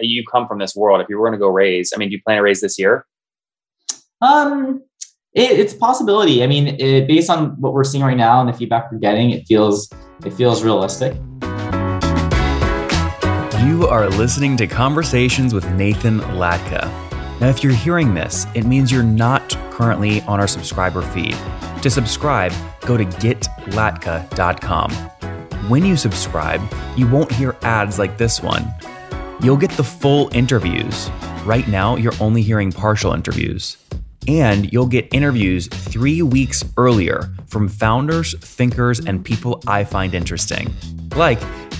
you come from this world. If you were going to go raise, I mean, do you plan to raise this year? Um, it, it's a possibility. I mean, it, based on what we're seeing right now and the feedback we're getting, it feels it feels realistic. You are listening to Conversations with Nathan Latka. Now, if you're hearing this, it means you're not currently on our subscriber feed. To subscribe, go to getlatka.com. When you subscribe, you won't hear ads like this one. You'll get the full interviews. Right now, you're only hearing partial interviews. And you'll get interviews three weeks earlier from founders, thinkers, and people I find interesting. Like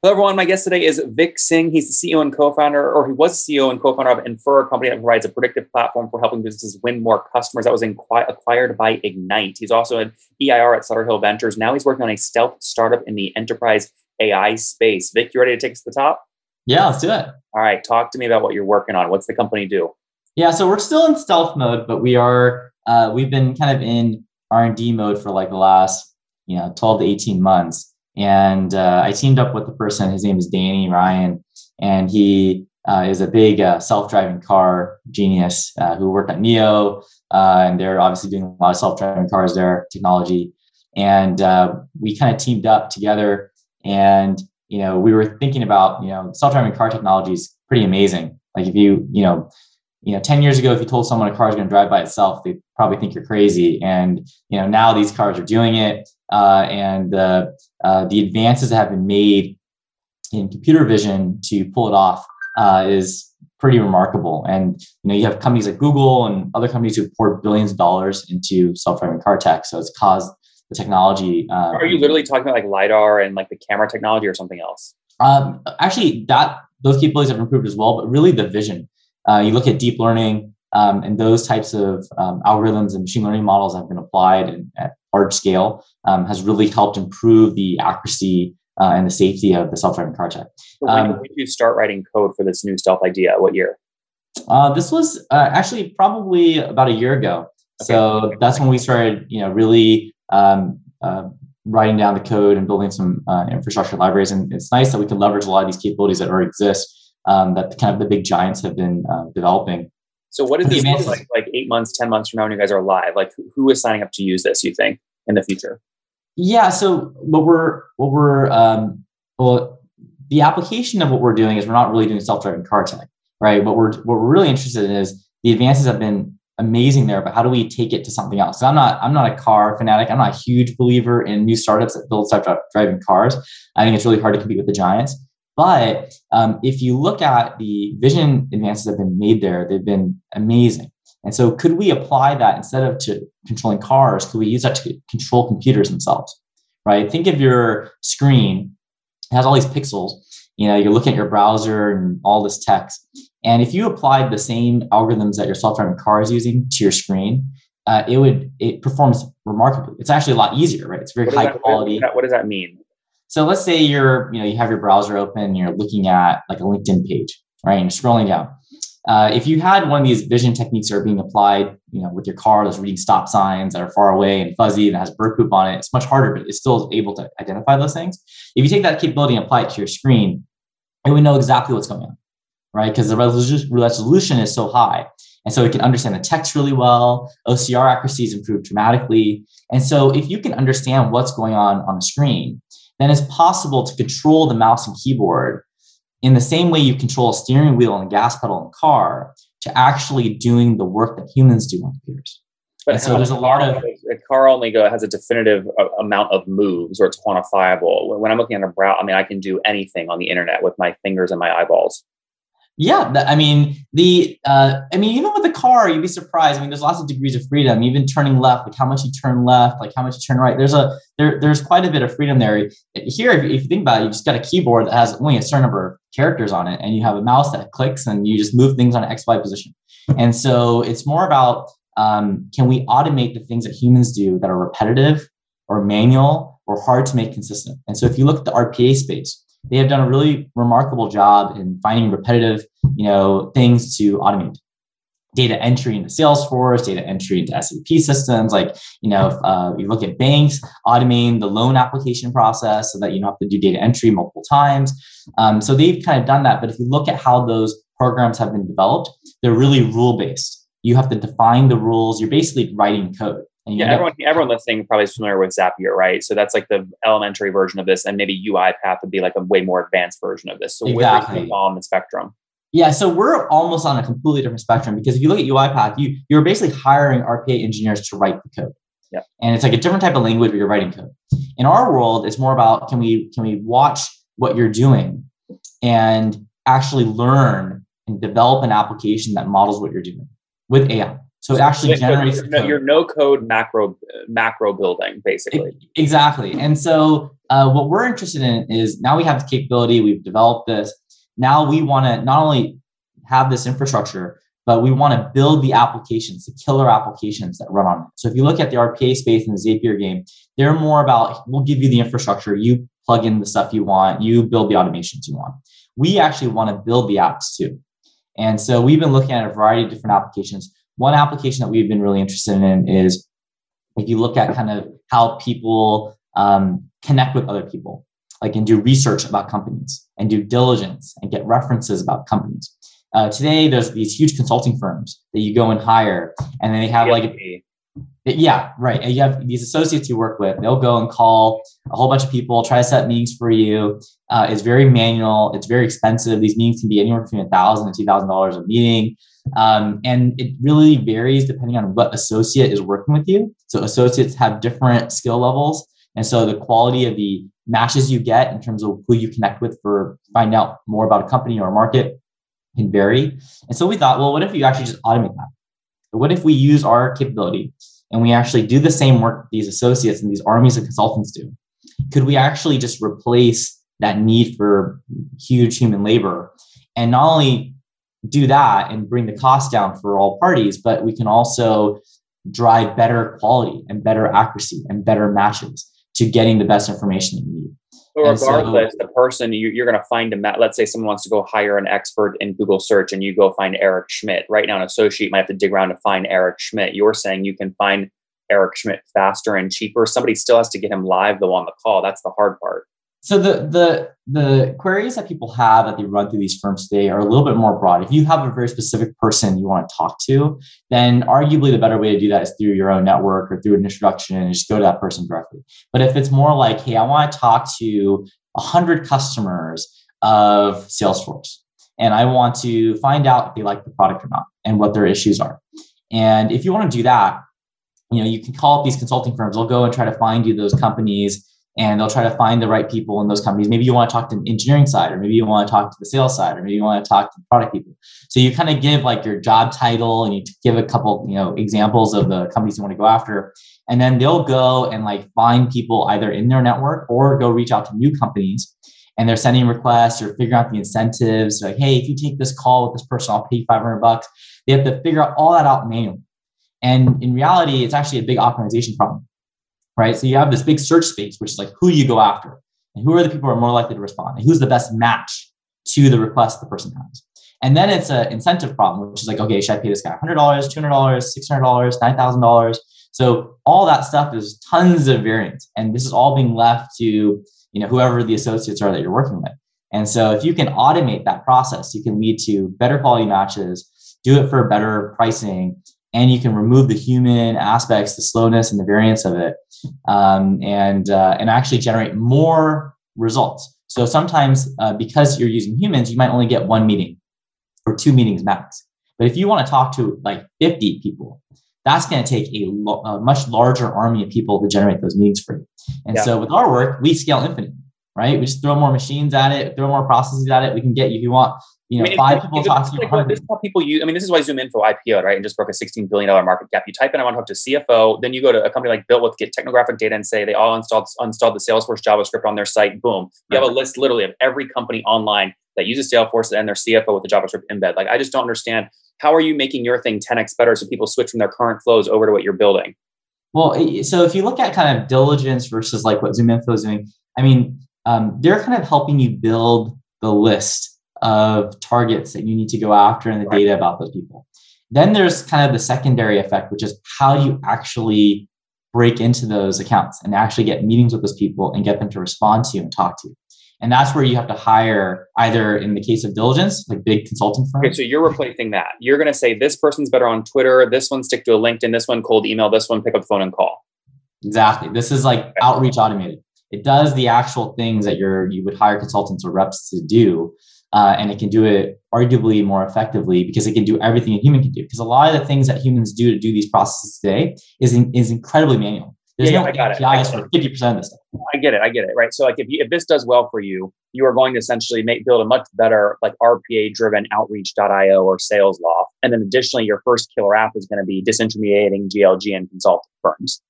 Hello, everyone. My guest today is Vik Singh. He's the CEO and co-founder, or he was the CEO and co-founder of Infer, a company that provides a predictive platform for helping businesses win more customers. That was acquired by Ignite. He's also an EIR at Sutter Hill Ventures. Now he's working on a stealth startup in the enterprise AI space. Vik, you ready to take us to the top? Yeah, let's do it. All right, talk to me about what you're working on. What's the company do? Yeah, so we're still in stealth mode, but we are uh, we've been kind of in R and D mode for like the last you know 12 to 18 months. And uh, I teamed up with the person. His name is Danny Ryan, and he uh, is a big uh, self-driving car genius uh, who worked at Neo, uh, and they're obviously doing a lot of self-driving cars there, technology. And uh, we kind of teamed up together, and you know, we were thinking about you know, self-driving car technology is pretty amazing. Like if you you know, you know, 10 years ago, if you told someone a car is going to drive by itself, they probably think you're crazy. And, you know, now these cars are doing it. Uh, and the, uh, the advances that have been made in computer vision to pull it off uh, is pretty remarkable. And, you know, you have companies like Google and other companies who poured billions of dollars into self-driving car tech. So it's caused the technology. Um, are you literally talking about like LiDAR and like the camera technology or something else? Um, actually, that those capabilities have improved as well, but really the vision. Uh, you look at deep learning um, and those types of um, algorithms and machine learning models have been applied at large scale um, has really helped improve the accuracy uh, and the safety of the self-driving car tech. When um, did you start writing code for this new stealth idea? What year? Uh, this was uh, actually probably about a year ago. Okay. So that's when we started, you know, really um, uh, writing down the code and building some uh, infrastructure libraries. And it's nice that we can leverage a lot of these capabilities that already exist um, that kind of the big giants have been uh, developing. So what is the look like, like eight months, 10 months from now when you guys are live? Like who is signing up to use this, you think, in the future? Yeah. So what we're, what we're, um, well, the application of what we're doing is we're not really doing self-driving car tech, right? What we're, what we're really interested in is the advances have been amazing there, but how do we take it to something else? I'm not, I'm not a car fanatic. I'm not a huge believer in new startups that build self-driving cars. I think it's really hard to compete with the giants. But um, if you look at the vision advances that have been made there, they've been amazing. And so, could we apply that instead of to controlling cars? Could we use that to control computers themselves? Right? Think of your screen; it has all these pixels. You know, you're looking at your browser and all this text. And if you applied the same algorithms that your self-driving car is using to your screen, uh, it would it performs remarkably. It's actually a lot easier, right? It's very high that, quality. What does that mean? So let's say you're, you know, you have your browser open, and you're looking at like a LinkedIn page, right? And you're scrolling down. Uh, if you had one of these vision techniques that are being applied, you know, with your car that's reading stop signs that are far away and fuzzy and has bird poop on it, it's much harder, but it's still able to identify those things. If you take that capability and apply it to your screen, it would know exactly what's going on, right? Because the resolution is so high. And so it can understand the text really well. OCR accuracy is improved dramatically. And so if you can understand what's going on on a screen, then it's possible to control the mouse and keyboard in the same way you control a steering wheel and a gas pedal in a car to actually doing the work that humans do on computers. But And so there's a lot of a car only go has a definitive uh, amount of moves or it's quantifiable. When- When I'm looking at a browser, I mean, I can do anything on the internet with my fingers and my eyeballs. Yeah, I mean the uh, I mean even with the car, you'd be surprised. I mean, there's lots of degrees of freedom. Even turning left, like how much you turn left, like how much you turn right. There's a there there's quite a bit of freedom there. Here, if, if you think about it, you just got a keyboard that has only a certain number of characters on it, and you have a mouse that clicks, and you just move things on an X Y position. And so it's more about um, can we automate the things that humans do that are repetitive or manual or hard to make consistent. And so if you look at the RPA space, they have done a really remarkable job in finding repetitive, you know, things to automate. Data entry into Salesforce, data entry into SAP systems. Like, you know, if uh, you look at banks, automating the loan application process so that you don't have to do data entry multiple times. Um, so they've kind of done that. But if you look at how those programs have been developed, they're really rule based. You have to define the rules. You're basically writing code. And Yeah, everyone, everyone listening probably is familiar with Zapier, right? So that's like the elementary version of this, and maybe UiPath would be like a way more advanced version of this. So where Exactly. you on the spectrum? Yeah, so we're almost on a completely different spectrum because if you look at UiPath, you you're basically hiring RPA engineers to write the code. Yeah. And it's like a different type of language, but you're writing code. In our world, it's more about can we can we watch what you're doing and actually learn and develop an application that models what you're doing with AI. So it actually So generates your, no, code. your no code macro macro building, basically. Exactly. And so uh, what we're interested in is now we have the capability, we've developed this. Now we want to not only have this infrastructure, but we want to build the applications, the killer applications that run on it. So if you look at the RPA space in the Zapier game, they're more about we'll give you the infrastructure, you plug in the stuff you want, you build the automations you want. We actually want to build the apps too. And so we've been looking at a variety of different applications. One application that we've been really interested in is if you look at kind of how people um, connect with other people, like and do research about companies and do diligence and get references about companies. Uh, today, there's these huge consulting firms that you go and hire, and then they have like a yeah, right. You have these associates you work with. They'll go and call a whole bunch of people, try to set meetings for you. Uh, it's very manual. It's very expensive. These meetings can be anywhere between a thousand and two thousand dollars a meeting, um, and it really varies depending on what associate is working with you. So associates have different skill levels, and so the quality of the matches you get in terms of who you connect with for find out more about a company or a market can vary. And so we thought, well, what if you actually just automate that? What if we use our capability and we actually do the same work these associates and these armies of consultants do? Could we actually just replace that need for huge human labor and not only do that and bring the cost down for all parties, but we can also drive better quality and better accuracy and better matches to getting the best information that you need. But And so- regardless, the person you, you're going to find a mat. Let's say someone wants to go hire an expert in Google search, and you go find Eric Schmidt. Right now, an associate might have to dig around to find Eric Schmidt. You're saying you can find Eric Schmidt faster and cheaper. Somebody still has to get him live though on the call. That's the hard part. So the the the queries that people have that they run through these firms today are a little bit more broad. If you have a very specific person you want to talk to, then arguably the better way to do that is through your own network or through an introduction and just go to that person directly. But if it's more like, hey, I want to talk to hundred customers of Salesforce, and I want to find out if they like the product or not and what their issues are. And if you want to do that, you know, you can call up these consulting firms. They'll go and try to find you those companies and they'll try to find the right people in those companies. Maybe you want to talk to the engineering side, or maybe you want to talk to the sales side, or maybe you want to talk to product people. So you kind of give like your job title and you give a couple, you know, examples of the companies you want to go after. And then they'll go and like find people either in their network or go reach out to new companies. And they're sending requests or figuring out the incentives. Like, hey, if you take this call with this person, I'll pay you 500 bucks. They have to figure out all that out manually. And in reality, it's actually a big optimization problem right? So you have this big search space, which is like who you go after and who are the people who are more likely to respond and who's the best match to the request the person has. And then it's an incentive problem, which is like, okay, should I pay this guy $100, $200, $600, $9,000? So all that stuff is tons of variance. And this is all being left to, you know, whoever the associates are that you're working with. And so if you can automate that process, you can lead to better quality matches, do it for better pricing, and you can remove the human aspects, the slowness and the variance of it, um, and uh, and actually generate more results. So sometimes uh, because you're using humans, you might only get one meeting or two meetings max. But if you want to talk to like 50 people, that's going to take a, lo- a, much larger army of people to generate those meetings for you. And Yeah. so with our work, we scale infinite, right? We just throw more machines at it, throw more processes at it. We can get you if you want, you know, I mean, five people talk to you. like what- 100. This is how people use. I mean, this is why Zoom Info IPO'd, right? And just broke a $16 billion market cap. You type in, I want to talk to CFO. Then you go to a company like Built with get technographic data and say they all installed installed the Salesforce JavaScript on their site. Boom. You have a list literally of every company online that uses Salesforce and their CFO with the JavaScript embed. Like, I just don't understand how are you making your thing 10x better so people switch from their current flows over to what you're building? Well, so if you look at kind of diligence versus like what Zoom Info is doing, I mean, um, they're kind of helping you build the list of targets that you need to go after and the Right. data about those people. Then there's kind of the secondary effect, which is how you actually break into those accounts and actually get meetings with those people and get them to respond to you and talk to you. And that's where you have to hire either in the case of diligence, like big consulting firms. Okay, so you're replacing that. You're going to say this person's better on Twitter. This one stick to a LinkedIn. This one cold email. This one pick up the phone and call. Exactly. This is like outreach automated. It does the actual things that you're you would hire consultants or reps to do, uh, and it can do it arguably more effectively because it can do everything a human can do. Because a lot of the things that humans do to do these processes today is in, is incredibly manual. There's Yeah, no I got it. APIs for fifty percent of this stuff. I get it. I get it. Right. So like if you, if this does well for you, you are going to essentially make build a much better like RPA driven outreach.io or sales loft. And then additionally, your first killer app is going to be disintermediating GLG and consulting firms.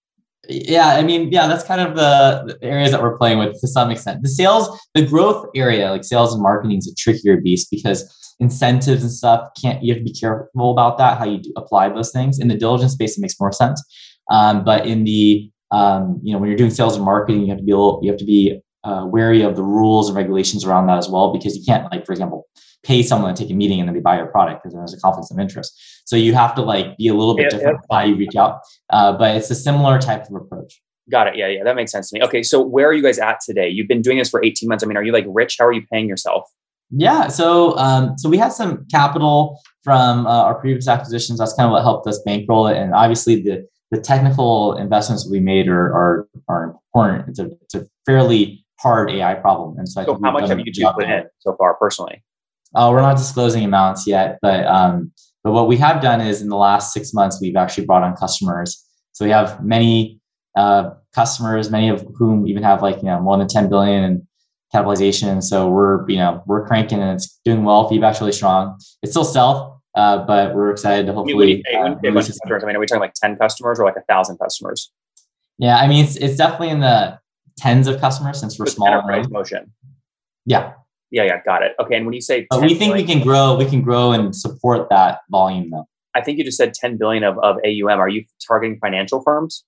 Yeah, I mean, yeah, that's kind of the, the areas that we're playing with to some extent. The sales, the growth area, like sales and marketing, is a trickier beast because incentives and stuff can't. You have to be careful about that. How you apply those things in the diligence space, it makes more sense. Um, but in the um, you know, when you're doing sales and marketing, you have to be a little, you have to be uh, wary of the rules and regulations around that as well, because you can't, like, for example, pay someone to take a meeting and then they buy your product because there's a conflict of interest. So you have to like be a little bit different how you reach out. Uh, but it's a similar type of approach. Got it. Yeah. Yeah. That makes sense to me. Okay. So where are you guys at today? You've been doing this for 18 months. I mean, are you like rich? How are you paying yourself? Yeah, so um, so we had some capital from uh, our previous acquisitions. That's kind of what helped us bankroll it, and obviously the the technical investments we made are are, are important. It's a it's a fairly hard AI problem, and so I So think how much have you good two job put in so far personally? Uh, we're not disclosing amounts yet, but um, but what we have done is in the last six months we've actually brought on customers. So we have many uh, customers, many of whom even have like you know more than 10 billion in capitalization. So we're you know we're cranking and it's doing well. Feedback's really strong. It's still stealth, uh, but we're excited to I mean, hopefully. say, when uh, you say a bunch of customers, I mean, are we talking like 10 customers or like a thousand customers? Yeah, I mean it's it's definitely in the tens of customers since we're small. enterprise motion. Yeah, Yeah. Yeah. Got it. Okay. And when you say, 10 we think we can grow. We can grow and support that volume though. I think you just said 10 billion of, of AUM. Are you targeting financial firms?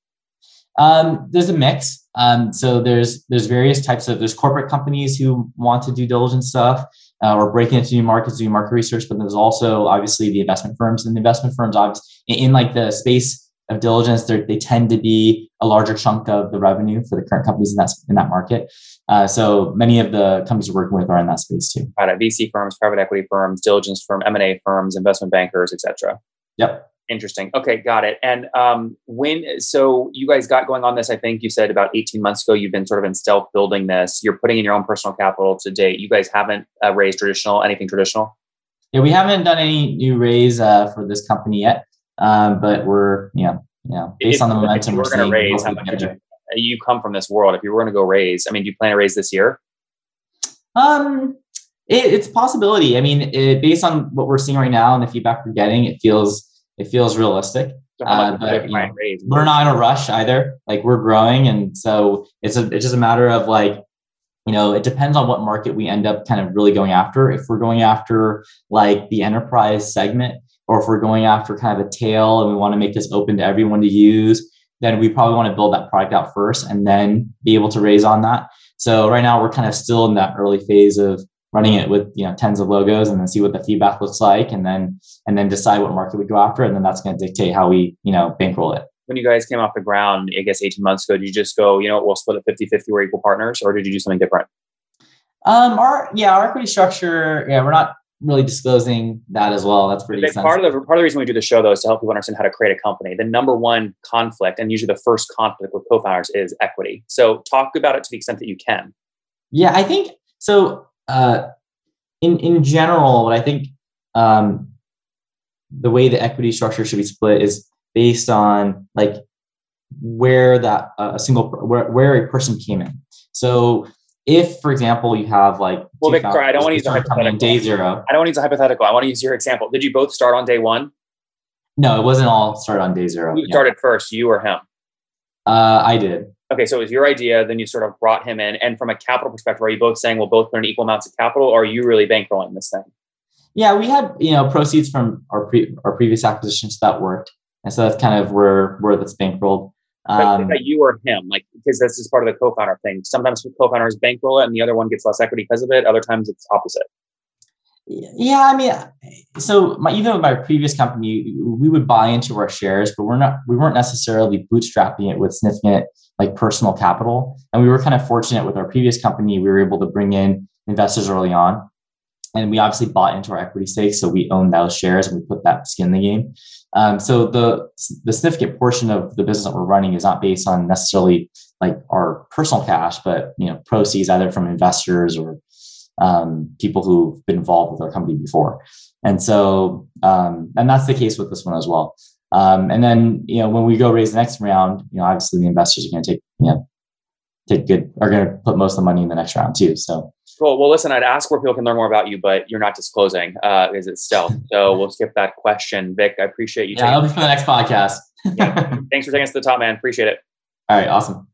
Um, there's a mix. Um, so there's there's various types of there's corporate companies who want to do diligence stuff uh, or breaking into new markets, doing market research. But there's also obviously the investment firms, and the investment firms, obviously, in, in like the space of diligence, they they tend to be a larger chunk of the revenue for the current companies in that in that market. Uh, so many of the companies we're working with are in that space too. Got it. VC firms, private equity firms, diligence firm, M&A firms, investment bankers, etc. Yep. Interesting. Okay, got it. And um, when so you guys got going on this, I think you said about 18 months ago. You've been sort of in stealth building this. You're putting in your own personal capital to date. You guys haven't uh, raised traditional anything traditional. Yeah, we haven't done any new raise uh, for this company yet, um, but we're you know you know based If- on the momentum we're were going to seeing, raise, how much we would you? You come from this world. If you were going to go raise, I mean, do you plan to raise this year? Um, it, it's a possibility. I mean, it, based on what we're seeing right now and the feedback we're getting, it feels it feels realistic. Uh, but, you know, we're not in a rush either. Like we're growing, and so it's a it's just a matter of like, you know, it depends on what market we end up kind of really going after. If we're going after like the enterprise segment, or if we're going after kind of a tail and we want to make this open to everyone to use, then we probably want to build that product out first and then be able to raise on that. So right now we're kind of still in that early phase of running it with you know tens of logos and then see what the feedback looks like and then and then decide what market we go after and then that's going to dictate how we you know bankroll it When you guys came off the ground, I guess 18 months ago, did you just go, you know, we'll split it 50 50, we're equal partners, or did you do something different? um our yeah our equity structure yeah we're not really disclosing that as well that's pretty part of the part of the reason we do the show though is to help people understand how to create a company. The number one conflict, and usually the first conflict with co-founders, is equity. So talk about it to the extent that you can. Yeah, I think so. Uh, in in general, what I think um, the way the equity structure should be split is based on like where that uh, a single where, where a person came in. So if, for example, you have like well, Victor, I don't want to use a hypothetical. Day zero. I don't want to use a hypothetical. I want to use your example. Did you both start on day one? No, it wasn't all started on day zero. You yeah. started first, you or him? Uh, I did. Okay, so it was your idea. Then you sort of brought him in, and from a capital perspective, are you both saying we'll both put in equal amounts of capital, or are you really bankrolling this thing? Yeah, we had you know proceeds from our pre- our previous acquisitions that worked, and so that's kind of where where that's bankrolled. Um, that you or him, like because this is part of the co-founder thing. Sometimes co-founders bankroll it, and the other one gets less equity because of it. Other times it's opposite. Yeah, I mean, so my, even with my previous company, we would buy into our shares, but we're not we weren't necessarily bootstrapping it with significant like personal capital. And we were kind of fortunate with our previous company, we were able to bring in investors early on. And we obviously bought into our equity stake, so we own those shares and we put that skin in the game. Um, so the the significant portion of the business that we're running is not based on necessarily like our personal cash, but you know proceeds either from investors or um, people who've been involved with our company before. And so, um, and that's the case with this one as well. Um, and then, you know, when we go raise the next round, you know, obviously the investors are going to take, you know, take good, are going to put most of the money in the next round too. So, cool. Well, listen, I'd ask where people can learn more about you, but you're not disclosing. Uh, is it stealth? So we'll skip that question. Vik, I appreciate you. Yeah, that'll be for the next podcast. yeah. Thanks for taking us to the top, man. Appreciate it. All right. Awesome.